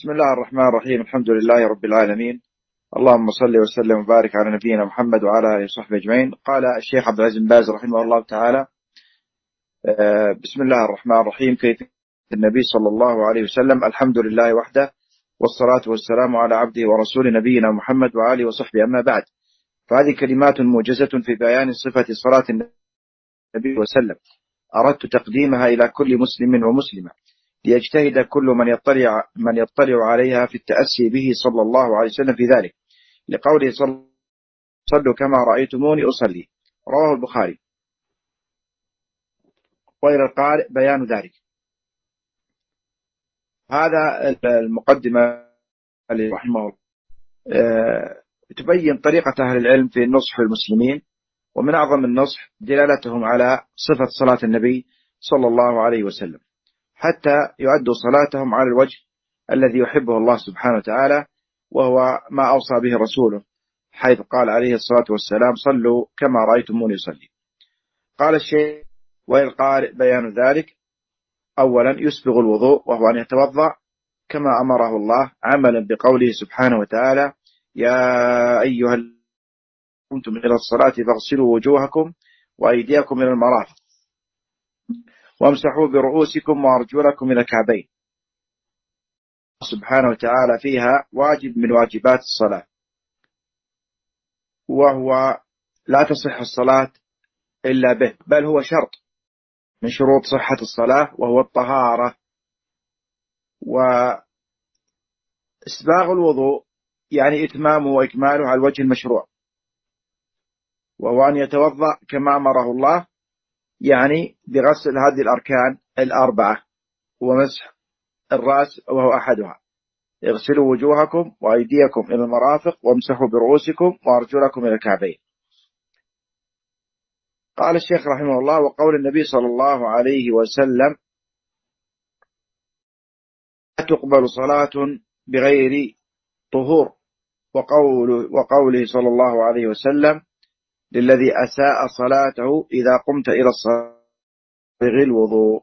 بسم الله الرحمن الرحيم. الحمد لله رب العالمين. اللهم صل وسلم وبارك على نبينا محمد وعلى آله وصحبه أجمعين. قال الشيخ عبد العزيز بن باز رحمه الله تعالى آه، بسم الله الرحمن الرحيم. كيف النبي صلى الله عليه وسلم؟ الحمد لله وحده والصلاة والسلام على عبده ورسول نبينا محمد وآله وصحبه. أما بعد فهذه كلمات موجزة في بيان صفة صلاة النبي وسلم. أردت تقديمها إلى كل مسلم ومسلمة. ليجتهد كل من يطلع من يطلع عليها في التأسي به صلى الله عليه وسلم في ذلك. لقوله صلى صلوا كما رأيتموني أصلي. رواه البخاري. وإلى القارئ بيان ذلك. هذا المقدمة رحمه الله. آه، تبين طريقة أهل العلم في النصح للمسلمين ومن أعظم النصح دلالتهم على صفة صلاة النبي صلى الله عليه وسلم. حتى يؤدوا صلاتهم على الوجه الذي يحبه الله سبحانه وتعالى وهو ما أوصى به رسوله حيث قال عليه الصلاة والسلام صلوا كما رأيتموني يصلي قال الشيخ والقارئ بيان ذلك أولا يسبغ الوضوء وهو أن يتوضأ كما أمره الله عملا بقوله سبحانه وتعالى يا أيها كنتم إلى الصلاة فاغسلوا وجوهكم وأيديكم إلى المرافق. وامسحوا برؤوسكم وأرجلكم إلى الكعبين. سبحانه وتعالى فيها واجب من واجبات الصلاة. وهو لا تصح الصلاة إلا به بل هو شرط من شروط صحة الصلاة وهو الطهارة. وإسباغ الوضوء يعني إتمامه وإكماله على الوجه المشروع. وهو أن يتوضأ كما أمره الله يعني بغسل هذه الأركان الأربعة ومسح الرأس وهو أحدها. اغسلوا وجوهكم وأيديكم إلى المرافق وامسحوا برؤوسكم وأرجلكم إلى الكعبين. قال الشيخ رحمه الله وقول النبي صلى الله عليه وسلم لا تقبل صلاة بغير طهور. وقول وقوله صلى الله عليه وسلم للذي أساء صلاته إذا قمت إلى الصلاة الوضوء.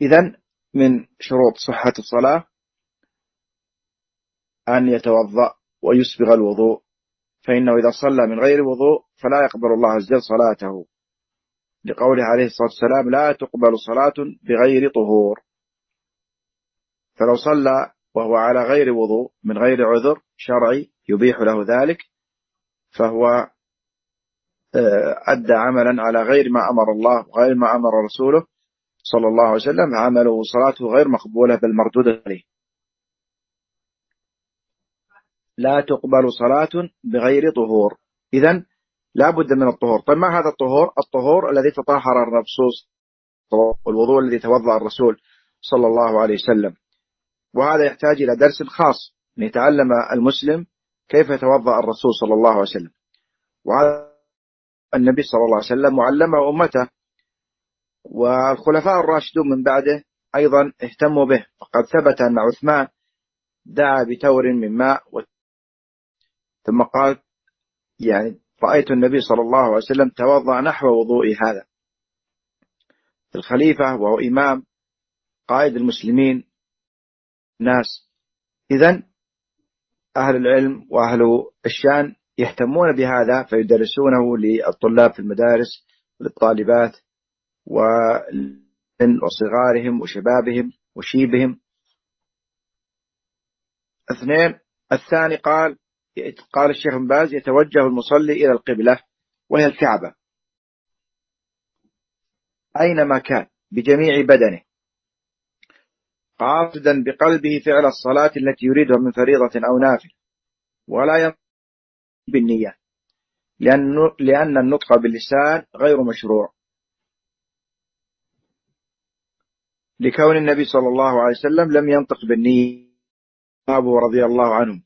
إذا من شروط صحة الصلاة أن يتوضأ ويسبغ الوضوء فإنه إذا صلى من غير وضوء فلا يقبل الله عز وجل صلاته. لقوله عليه الصلاة والسلام لا تقبل صلاة بغير طهور. فلو صلى وهو على غير وضوء من غير عذر شرعي يبيح له ذلك فهو أدى عملا على غير ما أمر الله وغير ما أمر رسوله صلى الله عليه وسلم. عمله وصلاته غير مقبولة بل مردودة عليه. لا تقبل صلاة بغير طهور. إذا لا بد من الطهور. طيب ما هذا الطهور؟ الطهور الذي تطهر الرسول والوضوء الذي توضأ الرسول صلى الله عليه وسلم. وهذا يحتاج إلى درس خاص أن يتعلم المسلم كيف يتوضأ الرسول صلى الله عليه وسلم. وهذا النبي صلى الله عليه وسلم وعلمه أمته. والخلفاء الراشدون من بعده أيضا اهتموا به. فقد ثبت أن عثمان دعا بتور من ماء ثم قال يعني رأيت النبي صلى الله عليه وسلم توضأ نحو وضوء هذا. الخليفة وهو إمام قائد المسلمين. ناس. إذا أهل العلم وأهل الشأن يهتمون بهذا فيدرسونه للطلاب في المدارس للطالبات وصغارهم وشبابهم وشيبهم. اثنين الثاني قال قال الشيخ باز يتوجه المصلي إلى القبلة وهي الكعبة. أينما كان بجميع بدنه. قاصدا بقلبه فعل الصلاة التي يريدها من فريضة أو نافل ولا بالنية. لأن لأن النطق باللسان غير مشروع. لكون النبي صلى الله عليه وسلم لم ينطق بالنية. أبو رضي الله عنه.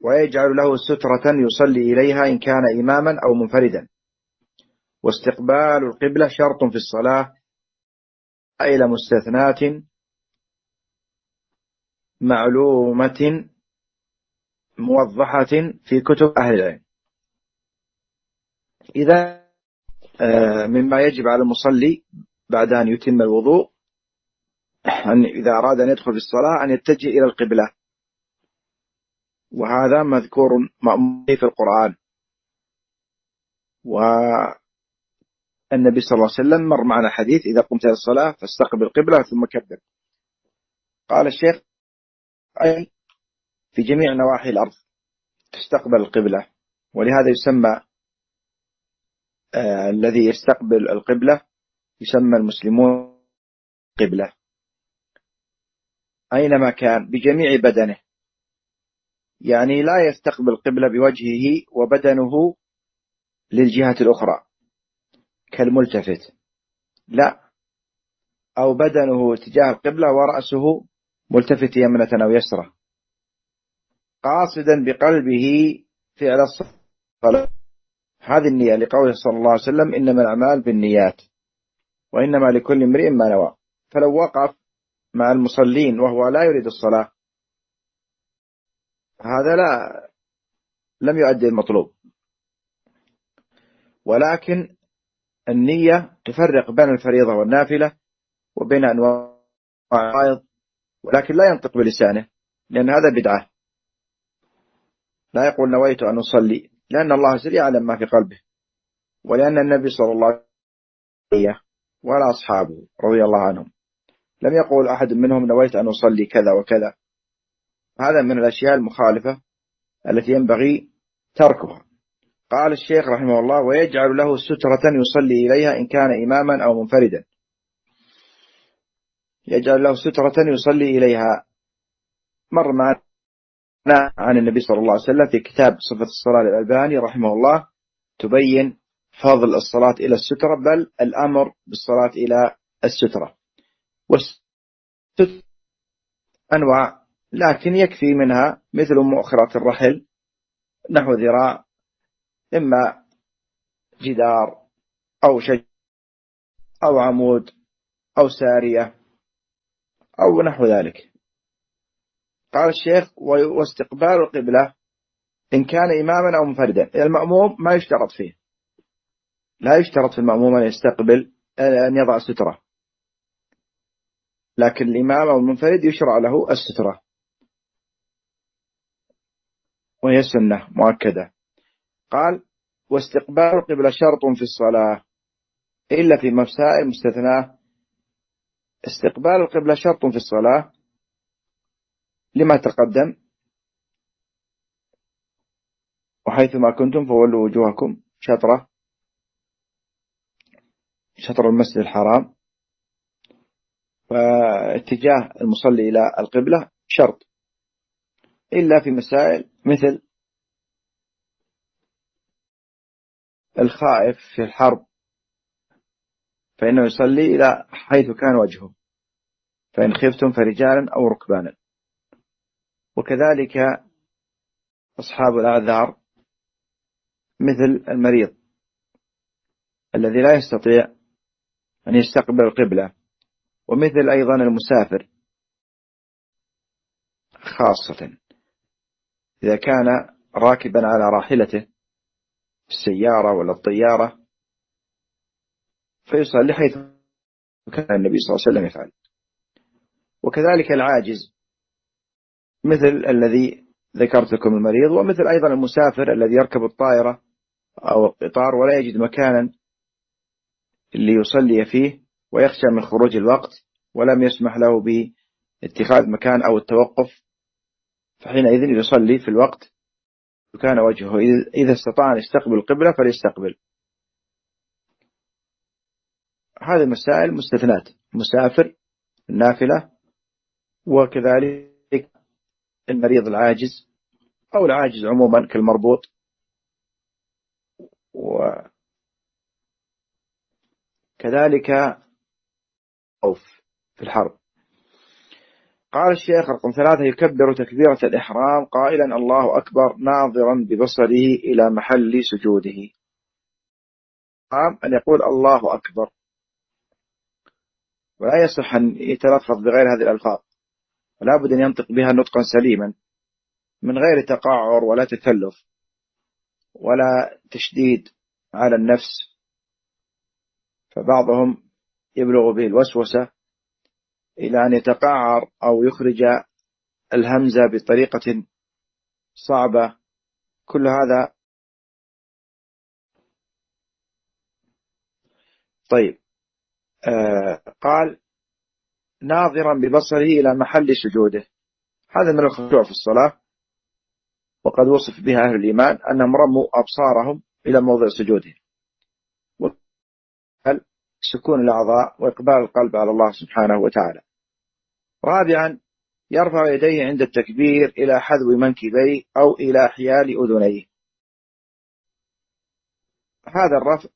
ويجعل له سترة يصلي إليها إن كان إماما أو منفردا. واستقبال القبلة شرط في الصلاة إلى مستثنات معلومة موضحة في كتب أهل العلم. إذا آه، مما يجب على المصلي بعد أن يتم الوضوء أن إذا أراد أن يدخل في الصلاة أن يتجه إلى القبلة. وهذا مذكور مأمور في القرآن. والنبي صلى الله عليه وسلم مر معنا حديث إذا قمت إلى الصلاة فاستقبل القبلة ثم كبر. قال الشيخ أي في جميع نواحي الأرض تستقبل القبلة ولهذا يسمى آه الذي يستقبل القبلة يسمى المسلمون قبلة. أينما كان بجميع بدنه. يعني لا يستقبل القبلة بوجهه وبدنه للجهة الأخرى كالملتفت. لا أو بدنه تجاه القبلة ورأسه ملتفت يمنة أو يسرة. قاصدا بقلبه فعل الصلاة. هذه النية لقوله صلى الله عليه وسلم إنما الأعمال بالنيات وإنما لكل امرئ ما نوى. فلو وقف مع المصلين وهو لا يريد الصلاة هذا لا لم يؤدي المطلوب. ولكن النية تفرق بين الفريضة والنافلة وبين أنواع العائض ولكن لا ينطق بلسانه لأن هذا بدعة. لا يقول نويت أن أصلي لأن الله سريع يعلم ما في قلبه ولأن النبي صلى الله عليه وسلم ولا أصحابه رضي الله عنهم. لم يقول أحد منهم نويت أن أصلي كذا وكذا. هذا من الأشياء المخالفة التي ينبغي تركها. قال الشيخ رحمه الله ويجعل له سترة يصلي إليها إن كان إماما أو منفردا. يجعل له سترة يصلي إليها. مر معنا عن النبي صلى الله عليه وسلم في كتاب صفة الصلاة للألباني رحمه الله تبين فضل الصلاة إلى السترة بل الأمر بالصلاة إلى السترة. والسترة أنواع لكن يكفي منها مثل مؤخرة الرحل نحو ذراع إما جدار أو شجر أو عمود أو سارية أو نحو ذلك. قال الشيخ واستقبال القبلة إن كان إماما أو منفردا. المأموم ما يشترط فيه. لا يشترط في المأموم أن يستقبل أن يضع سترة. لكن الإمام أو المنفرد يشرع له السترة. وهي سنة مؤكدة. قال واستقبال القبلة شرط في الصلاة إلا في مسائل مستثناة. استقبال القبلة شرط في الصلاة لما تقدم. وحيثما كنتم فولوا وجوهكم شطرة. شطر المسجد الحرام. فاتجاه المصلي إلى القبلة شرط. إلا في مسائل مثل الخائف في الحرب. فإنه يصلي إلى حيث كان وجهه. فإن خفتم فرجالا أو ركبانا. وكذلك أصحاب الأعذار مثل المريض الذي لا يستطيع أن يستقبل القبلة ومثل أيضا المسافر خاصة إذا كان راكبا على راحلته السيارة ولا الطيارة فيصلي حيث كان النبي صلى الله عليه وسلم يفعل. وكذلك العاجز مثل الذي ذكرت لكم المريض ومثل أيضا المسافر الذي يركب الطائرة أو القطار ولا يجد مكانا اللي يصلي فيه ويخشى من خروج الوقت ولم يسمح له باتخاذ مكان أو التوقف فحينئذ يصلي في الوقت وكان وجهه. إذا استطاع أن يستقبل القبلة فليستقبل. هذه مسائل مستثنات. مسافر النافلة وكذلك المريض العاجز أو العاجز عموما كالمربوط. وكذلك خوف في الحرب. قال الشيخ رقم ثلاثة يكبر تكبيرة الإحرام قائلا الله أكبر ناظرا ببصره إلى محل سجوده. أن يقول الله أكبر. ولا يصح أن يتلفظ بغير هذه الألفاظ. ولا بد أن ينطق بها نطقا سليما من غير تقعر ولا تكلف ولا تشديد على النفس. فبعضهم يبلغ به الوسوسة إلى أن يتقعر أو يخرج الهمزة بطريقة صعبة. كل هذا طيب. آه قال ناظرا ببصره إلى محل سجوده. هذا من الخشوع في الصلاة. وقد وصف بها أهل الإيمان أنهم رموا أبصارهم إلى موضع سجودهم سكون الأعضاء وإقبال القلب على الله سبحانه وتعالى. رابعا يرفع يديه عند التكبير إلى حذو منكبيه أو إلى حيال أذنيه. هذا الرفع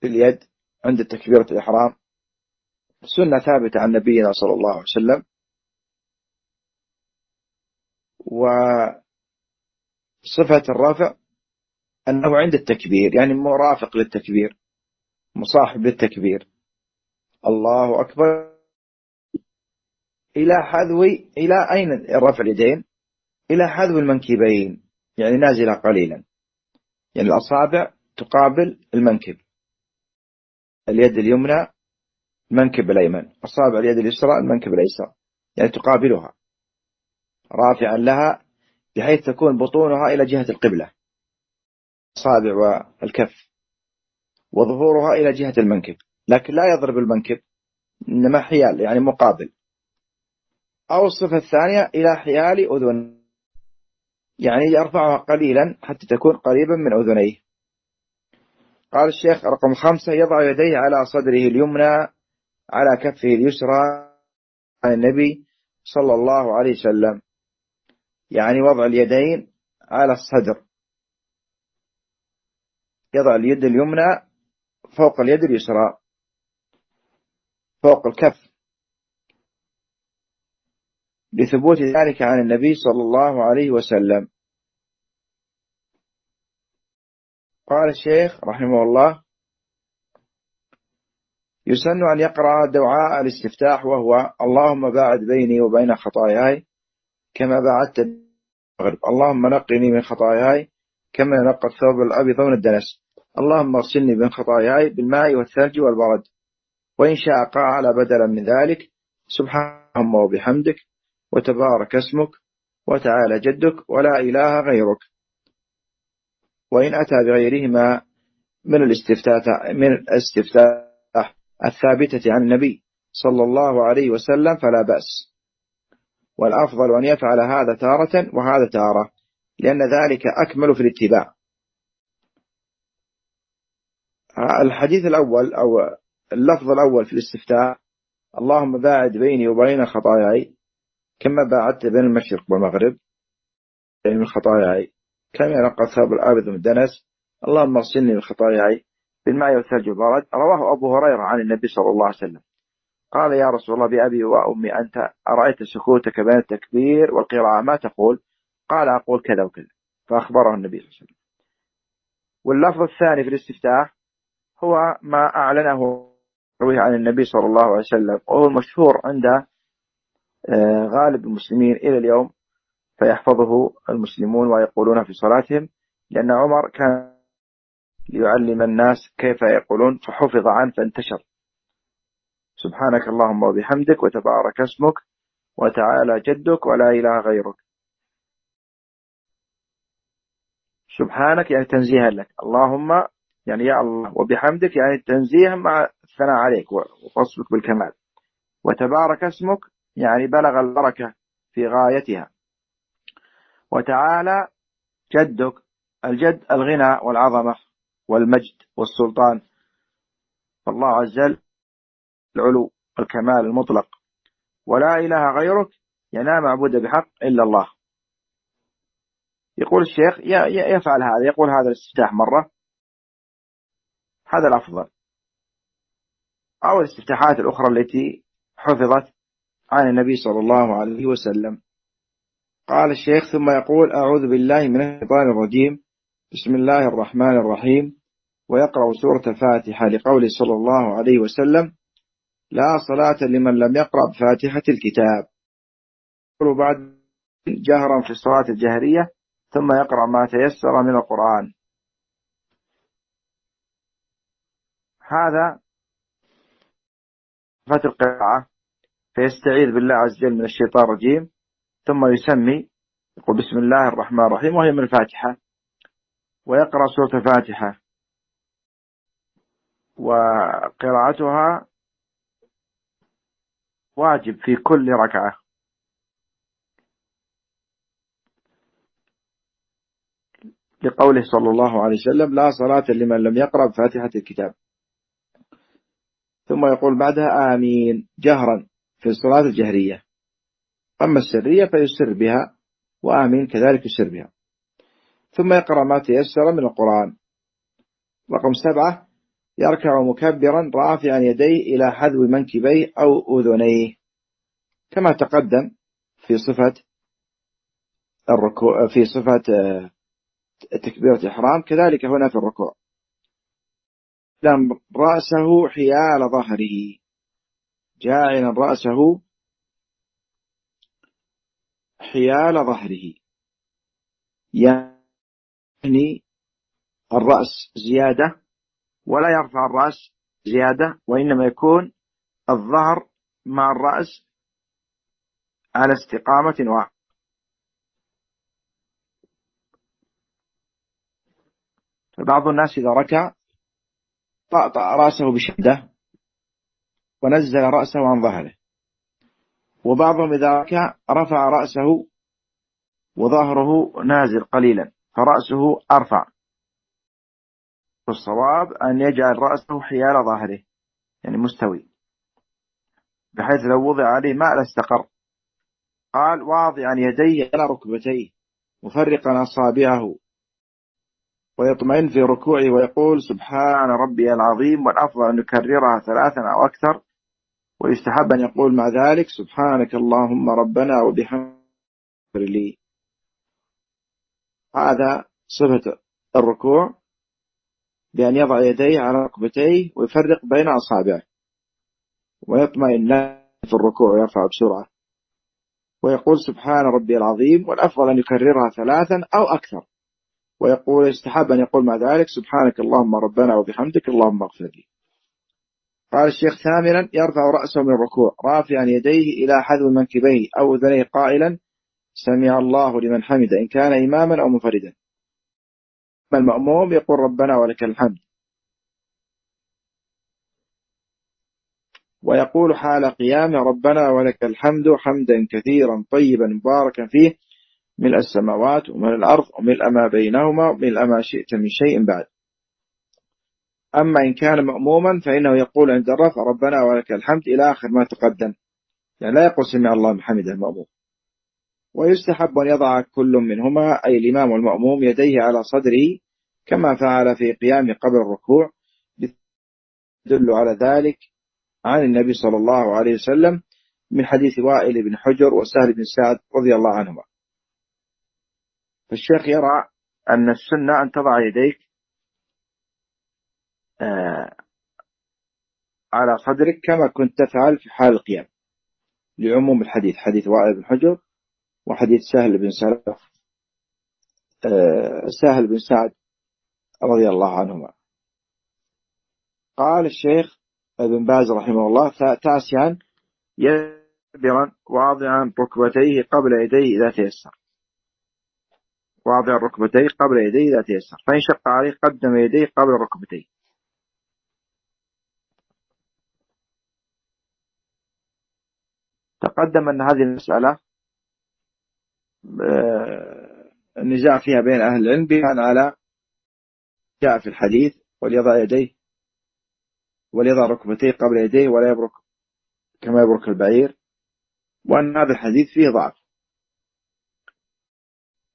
في اليد عند تكبيرة الإحرام سنة ثابتة عن نبينا صلى الله عليه وسلم. وصفة الرفع أنه عند التكبير يعني مرافق للتكبير مصاحب للتكبير. الله أكبر. إلى حذو إلى أين رفع اليدين؟ إلى حذو المنكبين يعني نازلة قليلا. يعني الأصابع تقابل المنكب. اليد اليمنى المنكب الأيمن أصابع اليد اليسرى المنكب الأيسر. يعني تقابلها. رافعا لها بحيث تكون بطونها إلى جهة القبلة. الأصابع والكف. وظهورها إلى جهة المنكب. لكن لا يضرب المنكب. إنما حيال يعني مقابل. أو الصفة الثانية إلى حيال أذن. يعني يرفعها قليلا حتى تكون قريبا من أذنيه. قال الشيخ رقم خمسة يضع يديه على صدره اليمنى. على كفه اليسرى عن النبي صلى الله عليه وسلم. يعني وضع اليدين على الصدر. يضع اليد اليمنى فوق اليد اليسرى. فوق الكف. لثبوت ذلك عن النبي صلى الله عليه وسلم. قال الشيخ رحمه الله يسن أن يقرأ دعاء الاستفتاح وهو اللهم باعد بيني وبين خطاياي كما باعدت المغرب. اللهم نقني من خطاياي كما نقى الثوب الأبيض من الدنس. اللهم اغسلني من خطاياي بالماء والثلج والبرد. وإن شاء قال بدلا من ذلك سبحان وبحمدك وتبارك اسمك وتعالى جدك ولا إله غيرك. وإن أتى بغيرهما من الاستفتاح من الاستفتاح الثابتة عن النبي صلى الله عليه وسلم فلا بأس. والأفضل أن يفعل هذا تارة وهذا تارة لأن ذلك أكمل في الاتباع. الحديث الأول أو اللفظ الأول في الاستفتاء اللهم باعد بيني وبين خطاياي كما باعدت بين المشرق والمغرب من خطاياي كما ينقى الثوب الآبد من الدنس اللهم اغسلني من خطاياي بالماء والثلج. والبرد رواه أبو هريرة عن النبي صلى الله عليه وسلم. قال يا رسول الله بأبي وأمي أنت أرأيت سكوتك بين التكبير والقراءة؟ ما تقول؟ قال أقول كذا وكذا. فأخبره النبي صلى الله عليه وسلم. واللفظ الثاني في الاستفتاح هو ما أعلنه روي عن النبي صلى الله عليه وسلم وهو المشهور عند آه، غالب المسلمين إلى اليوم فيحفظه المسلمون ويقولون في صلاتهم لأن عمر كان ليعلم الناس كيف يقولون فحفظ عنه فانتشر. سبحانك اللهم وبحمدك وتبارك اسمك وتعالى جدك ولا إله غيرك. سبحانك يعني تنزيها لك. اللهم يعني يا الله وبحمدك يعني التنزيه مع الثناء عليك ووصفك بالكمال. وتبارك اسمك يعني بلغ البركة في غايتها. وتعالى جدك الجد الغنى والعظمة. والمجد والسلطان. فالله عز وجل العلو الكمال المطلق. ولا إله غيرك لا معبود بحق إلا الله. يقول الشيخ يفعل هذا يقول هذا الاستفتاح مرة. هذا الأفضل. أو الاستفتاحات الأخرى التي حفظت عن النبي صلى الله عليه وسلم. قال الشيخ ثم يقول أعوذ بالله من الشيطان الرجيم. بسم الله الرحمن الرحيم. ويقرأ سورة الفاتحة لقوله صلى الله عليه وسلم لا صلاة لمن لم يقرأ بفاتحة الكتاب. يقول بعد جهرا في الصلاة الجهرية ثم يقرأ ما تيسر من القرآن. هذا صفة القراءة. فيستعيذ بالله عز وجل من الشيطان الرجيم ثم يسمي يقول بسم الله الرحمن الرحيم وهي من الفاتحة. ويقرأ سورة الفاتحة. وقراءتها واجب في كل ركعة. لقوله صلى الله عليه وسلم لا صلاة لمن لم يقرأ بفاتحة الكتاب. ثم يقول بعدها آمين جهرا في الصلاة الجهرية. أما السرية فيسر بها وآمين كذلك يسر بها. ثم يقرأ ما تيسر من القرآن. رقم سبعة يركع مكبرا رافعا يديه إلى حذو منكبيه أو أذنيه. كما تقدم في صفة الركوع في صفة آه، تكبيرة الإحرام كذلك هنا في الركوع. لم رأسه حيال ظهره. جاعلا رأسه حيال ظهره. يعني الرأس زيادة ولا يرفع الرأس زيادة وإنما يكون الظهر مع الرأس على استقامة واحدة فبعض الناس إذا ركع طأطأ رأسه بشدة ونزل رأسه عن ظهره. وبعضهم إذا ركع رفع رأسه وظهره نازل قليلا. فرأسه أرفع. والصواب أن يجعل رأسه حيال ظهره يعني مستوي. بحيث لو وضع عليه ماء لاستقر قال واضعا يديه على ركبتيه مفرقا أصابعه. ويطمئن في ركوعه ويقول سبحان ربي العظيم والأفضل أن يكررها ثلاثا أو أكثر. ويستحب أن يقول مع ذلك سبحانك اللهم ربنا وبحمدك. لي هذا صفة الركوع بأن يضع يديه على ركبتيه ويفرق بين أصابعه ويطمئن في الركوع ويرفع بسرعة. ويقول سبحان ربي العظيم والأفضل أن يكررها ثلاثا أو أكثر. ويقول يستحب أن يقول مع ذلك سبحانك اللهم ربنا وبحمدك اللهم اغفر لي. قال الشيخ ثامنا يرفع رأسه من الركوع رافعا يديه إلى حذو منكبيه أو أذنيه قائلا سمع الله لمن حمد إن كان إماما أو منفردا. المأموم يقول ربنا ولك الحمد. ويقول حال قيامه ربنا ولك الحمد حمدا كثيرا طيبا مباركا فيه ملء السماوات وملء الأرض وملء ما بينهما وملء ما شئت من شيء بعد. أما إن كان مأموما فإنه يقول عند الرفع ربنا ولك الحمد إلى آخر ما تقدم. يعني لا يقول سمع الله محمده المأموم. ويستحب أن يضع كل منهما أي الإمام والمأموم يديه على صدره كما فعل في قيام قبل الركوع يدل على ذلك عن النبي صلى الله عليه وسلم من حديث وائل بن حجر وسهل بن سعد رضي الله عنهما. فالشيخ يرى أن السنة أن تضع يديك آه، على صدرك كما كنت تفعل في حال القيام لعموم الحديث حديث وائل بن حجر وحديث سهل بن سعد آه، سهل بن سعد رضي الله عنهما. قال الشيخ ابن باز رحمه الله تاسعا يبرا واضعا ركبتيه قبل يديه إذا تيسر. واضع ركبتيه قبل يديه إذا تيسر. فإن شق عليه قدم يديه قبل ركبتيه. تقدم أن هذه المسألة النزاع فيها بين أهل العلم بناء على جاء في الحديث وليضع يديه وليضع ركبتيه قبل يديه ولا يبرك كما يبرك البعير وأن هذا الحديث فيه ضعف.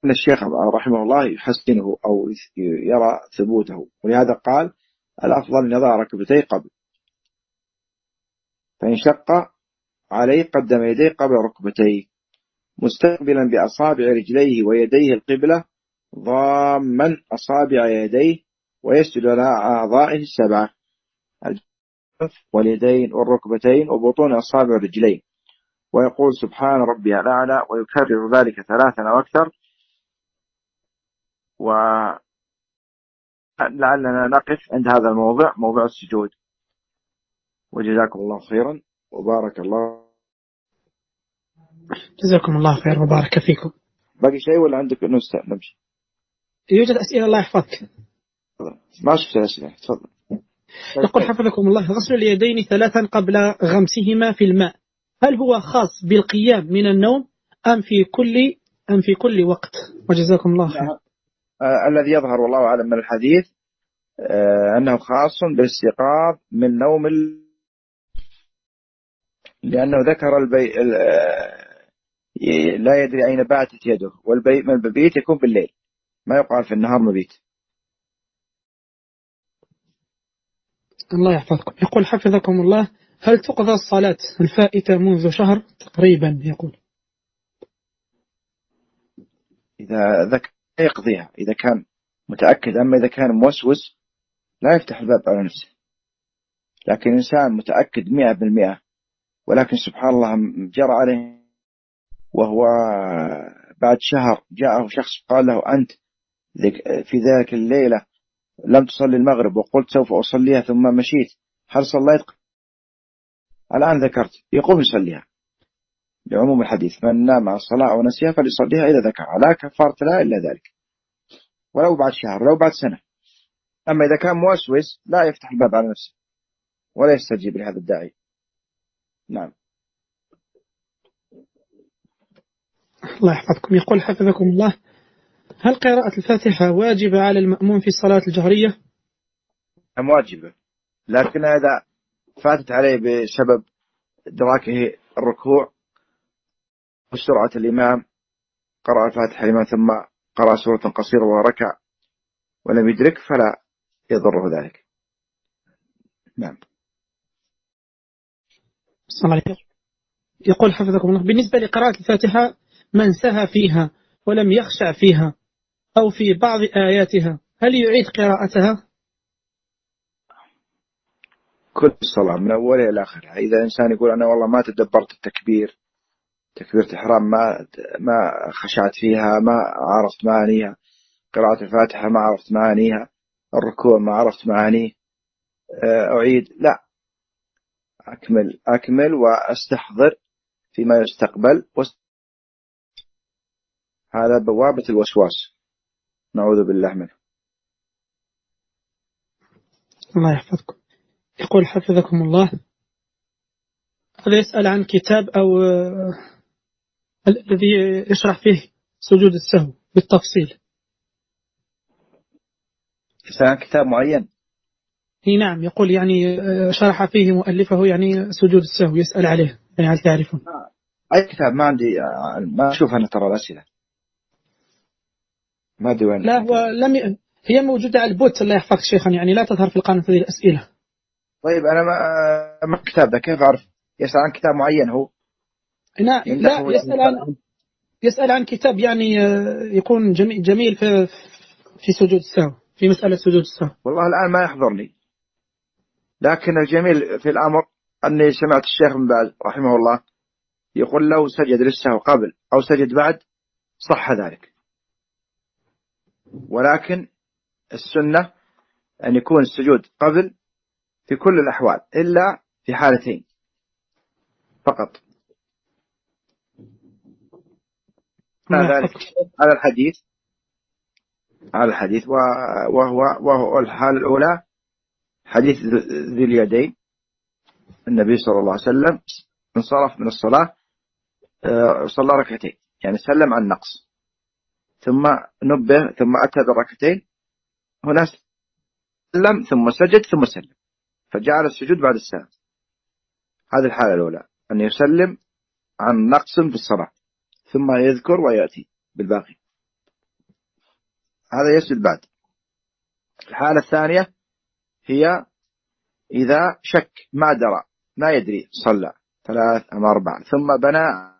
أن الشيخ رحمه الله يحسنه أو يرى ثبوته ولهذا قال الأفضل أن يضع ركبتيه قبل. فإن شق عليه قدم يديه قبل ركبتيه. مستقبلا بأصابع رجليه ويديه القبلة ضاما أصابع يديه ويسجد على أعضائه السبعة. الجنف واليدين والركبتين وبطون أصابع الرجلين ويقول سبحان ربي الأعلى ويكرر ذلك ثلاثا أو أكثر. ولعلنا نقف عند هذا الموضوع موضوع السجود. وجزاكم الله خيرا. وبارك الله جزاكم الله خير وبارك فيكم. باقي شيء ولا عندك نمشي. يوجد أسئلة الله يحفظك. ما شفت الأسئلة تفضل. يقول حفظكم الله غسل اليدين ثلاثا قبل غمسهما في الماء. هل هو خاص بالقيام من النوم أم في كل أم في كل وقت؟ وجزاكم الله خير. آه الذي يظهر والله أعلم من الحديث آه أنه خاص بالاستيقاظ من نوم ال... لأنه ذكر البي... لا يدري أين باتت يده والمبيت يكون بالليل. ما يقال في النهار مبيت. الله يحفظكم. يقول حفظكم الله هل تقضى الصلاة الفائتة منذ شهر؟ تقريبا يقول. إذا ذكر يقضيها. إذا كان متأكد أما إذا كان موسوس لا يفتح الباب على نفسه. لكن إنسان متأكد مئة بالمئة ولكن سبحان الله جرى عليه وهو بعد شهر جاءه شخص قال له أنت في ذلك الليلة لم تصلي المغرب وقلت سوف أصليها ثم مشيت. هل صليت؟ الآن ذكرت. يقوم يصليها. لعموم الحديث من نام عن الصلاة أو نسيها فليصليها إذا ذكرها. لا كفارة لا إلا ذلك. ولو بعد شهر ولو بعد سنة. أما إذا كان موسوس لا يفتح الباب على نفسه ولا يستجيب لهذا الداعي. نعم. الله يحفظكم. يقول حفظكم الله. هل قراءة الفاتحة واجبة على المأموم في الصلاة الجهرية؟ أم واجبة. لكن إذا فاتت عليه بسبب إدراكه الركوع وسرعة الإمام قرأ الفاتحة الإمام ثم قرأ سورة قصيرة وركع ولم يدرك فلا يضره ذلك. نعم. السلام عليكم. يقول حفظكم الله. بالنسبة لقراءة الفاتحة من سهى فيها ولم يخشع فيها أو في بعض آياتها. هل يعيد قراءتها؟ كل الصلاة من أولها إلى آخرها إذا إنسان يقول أنا والله ما تدبرت التكبير تكبيرة الإحرام ما ما خشعت فيها ما عرفت معانيها. قراءة الفاتحة ما عرفت معانيها. الركوع ما عرفت معانيه. آه، أعيد. لا. أكمل أكمل وأستحضر فيما يستقبل. هذا بوابة الوسواس. نعوذ بالله منه. الله يحفظكم. يقول حفظكم الله. هذا يسأل عن كتاب أو الذي يشرح فيه سجود السهو بالتفصيل؟ يسأل عن كتاب معين؟ إي نعم يقول يعني شرح فيه مؤلفه يعني سجود السهو يسأل عليه يعني هل تعرفون؟ أي كتاب؟ ما عندي ما أشوف أنا ترى الأسئلة. ما أدري وين. لا هو لم ي... هي موجودة على البوت الله يحفظك شيخنا يعني لا تظهر في القناة هذه الأسئلة. طيب أنا ما ما الكتاب ده كيف أعرف؟ يسأل عن كتاب معين هو؟ لا, لا يسأل عن يسأل عن كتاب يعني آه، يكون جميل, جميل في في سجود السهو في مسألة سجود السهو. والله الآن ما يحضرني. لكن الجميل في الأمر أني سمعت الشيخ بن باز رحمه الله يقول لو سجد للسهو قبل أو سجد بعد صح ذلك. ولكن السنة أن يكون السجود قبل في كل الأحوال إلا في حالتين فقط. ذلك على الحديث على الحديث وهو وهو الحالة الأولى حديث ذي اليدين. النبي صلى الله عليه وسلم انصرف من الصلاة آه، صلى ركعتين يعني سلم عن نقص ثم نبه ثم أتى بالركعتين هنا سلم ثم سجد ثم سلم. فجعل السجود بعد السلام. هذه الحالة الأولى أن يسلم عن نقص في الصلاة ثم يذكر ويأتي بالباقي. هذا يسجد بعد. الحالة الثانية هي إذا شك ما درى ما يدري صلى ثلاث أم أربع ثم بنى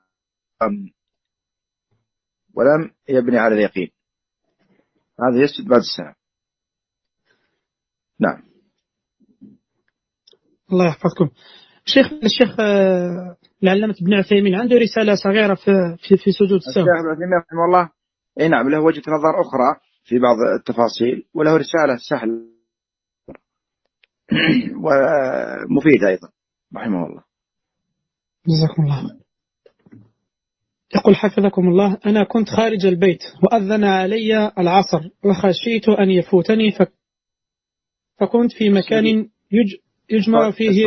ولم يبني على اليقين. هذا يسجد بعد السلام. نعم. الله يحفظكم. شيخ الشيخ آه، العلامة ابن عثيمين عنده رسالة صغيرة في في, في سجود السهو الشيخ ابن عثيمين رحمه الله اي نعم له وجهة نظر أخرى في بعض التفاصيل وله رسالة سهل ومفيدة أيضا رحمه الله. جزاكم الله. يقول حفظكم الله أنا كنت خارج البيت وأذن علي العصر وخشيت أن يفوتني فكنت في مكان يج يجمع فيه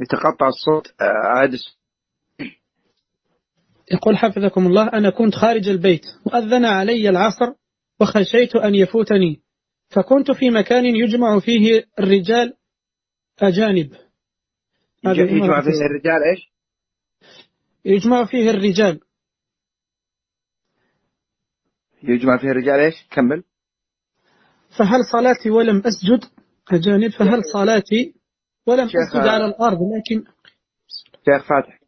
يتقطع الصوت عاد يقول حفظكم الله أنا كنت خارج البيت وأذن علي العصر وخشيت أن يفوتني فكنت في مكان يجمع فيه الرجال أجانب. يجمع فيه. الرجال إيش؟ يجمع فيه الرجال. يجمع فيه الرجال إيش؟ كمل. فهل صلاتي ولم أسجد؟ أجانب فهل صلاتي ولم أسجد على الأرض؟ لكن شيخ فاتح.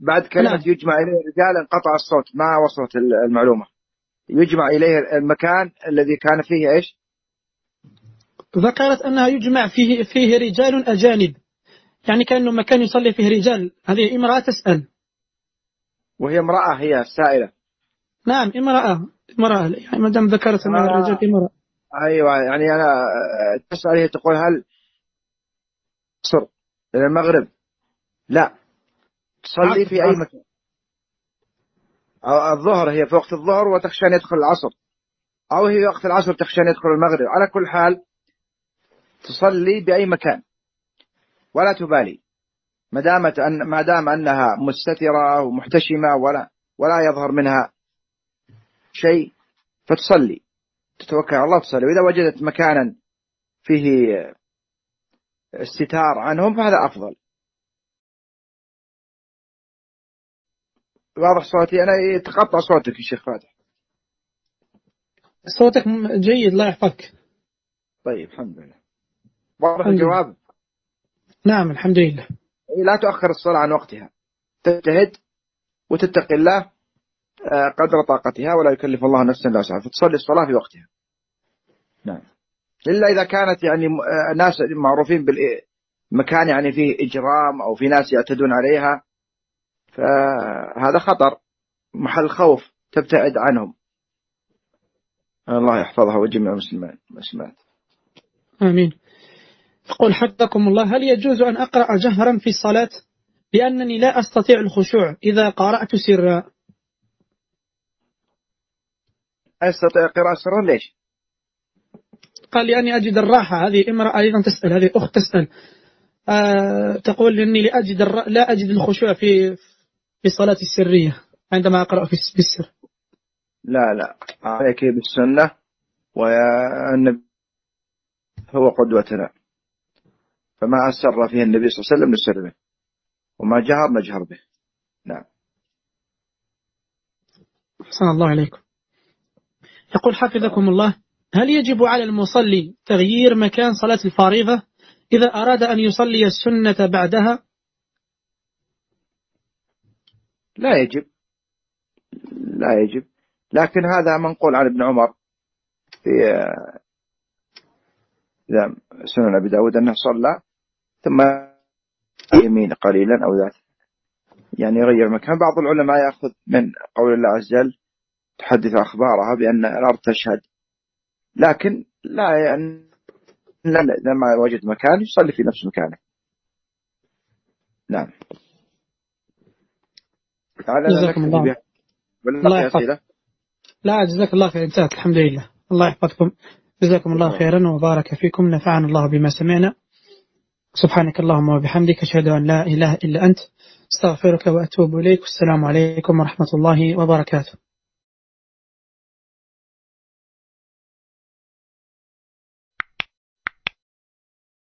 بعد كلمة نعم. يجمع إليه الرجال انقطع الصوت ما وصلت المعلومة. يجمع إليه المكان الذي كان فيه إيش؟ ذكرت أنها يجمع فيه, فيه رجال أجانب. يعني كأنه مكان يصلي فيه رجال. هذه امرأة تسأل. وهي امرأة هي السائلة. نعم امرأة امرأة يعني ما دام ذكرت أنها آه. الرجال امرأة. أيوة يعني أنا تسأل هي تقول هل صر إلى المغرب؟ لا. تصلي في أي مكان. الظهر هي في وقت الظهر وتخشى أن يدخل العصر. أو هي وقت العصر تخشى أن يدخل المغرب. على كل حال تصلي بأي مكان. ولا تبالي. ما دامت أن ما دام أنها مستترة ومحتشمة ولا ولا يظهر منها شيء فتصلي. تتوكل على الله تصلي. وإذا وجدت مكانا فيه استتار عنهم فهذا أفضل. واضح صوتي؟ أنا يتقطع صوتك يا شيخ فاتح. صوتك جيد الله يحفظك. طيب الحمد لله. واضح الجواب؟ نعم الحمد لله. لا تؤخر الصلاة عن وقتها. تجتهد وتتقي الله آه، قدر طاقتها ولا يكلف الله نفسا إلا وسعها. فتصلي الصلاة في وقتها. نعم. إلا إذا كانت يعني آه، ناس معروفين بالمكان يعني فيه إجرام أو في ناس يعتدون عليها فهذا خطر. محل خوف تبتعد عنهم. الله يحفظها وجميع المسلمات آمين. يقول حفظكم الله هل يجوز أن أقرأ جهرا في الصلاة؟ لأنني لا أستطيع الخشوع. إذا قرأت سرا. أستطيع قراءة سرا؟ ليش؟ قال لأني أجد الراحة. هذه امرأة أيضا تسأل هذه أخت تسأل. آه تقول إني لا أجد, لا أجد الخشوع في في الصلاة السرية عندما أقرأ في السر. لا لا. عليك بالسنة والنبي هو قدوتنا. فما أسر فيه النبي صلى الله عليه وسلم نسر به. وما جهر نجهر به. نعم. أحسن الله عليكم يقول حفظكم الله هل يجب على المصلي تغيير مكان صلاة الفريضة إذا أراد أن يصلي السنة بعدها؟ لا يجب. لا يجب. لكن هذا منقول عن ابن عمر في سنن أبي داود أنه صلى ثم يمين قليلا أو ذات. يعني يغير مكان. بعض العلماء يأخذ من قول الله عز وجل تحدث أخبارها بأن الأرض تشهد. لكن لا يعني لما وجد مكان يصلي في نفس مكانه. نعم. جزاكم الله. الله يحفظك. لا جزاك الله خير. انتهت الحمد لله. الله يحفظكم. جزاكم الله خيرا وبارك فيكم. نفعنا الله بما سمعنا. سبحانك اللهم وبحمدك أشهد أن لا إله إلا أنت أستغفرك وأتوب إليك والسلام عليكم ورحمة الله وبركاته.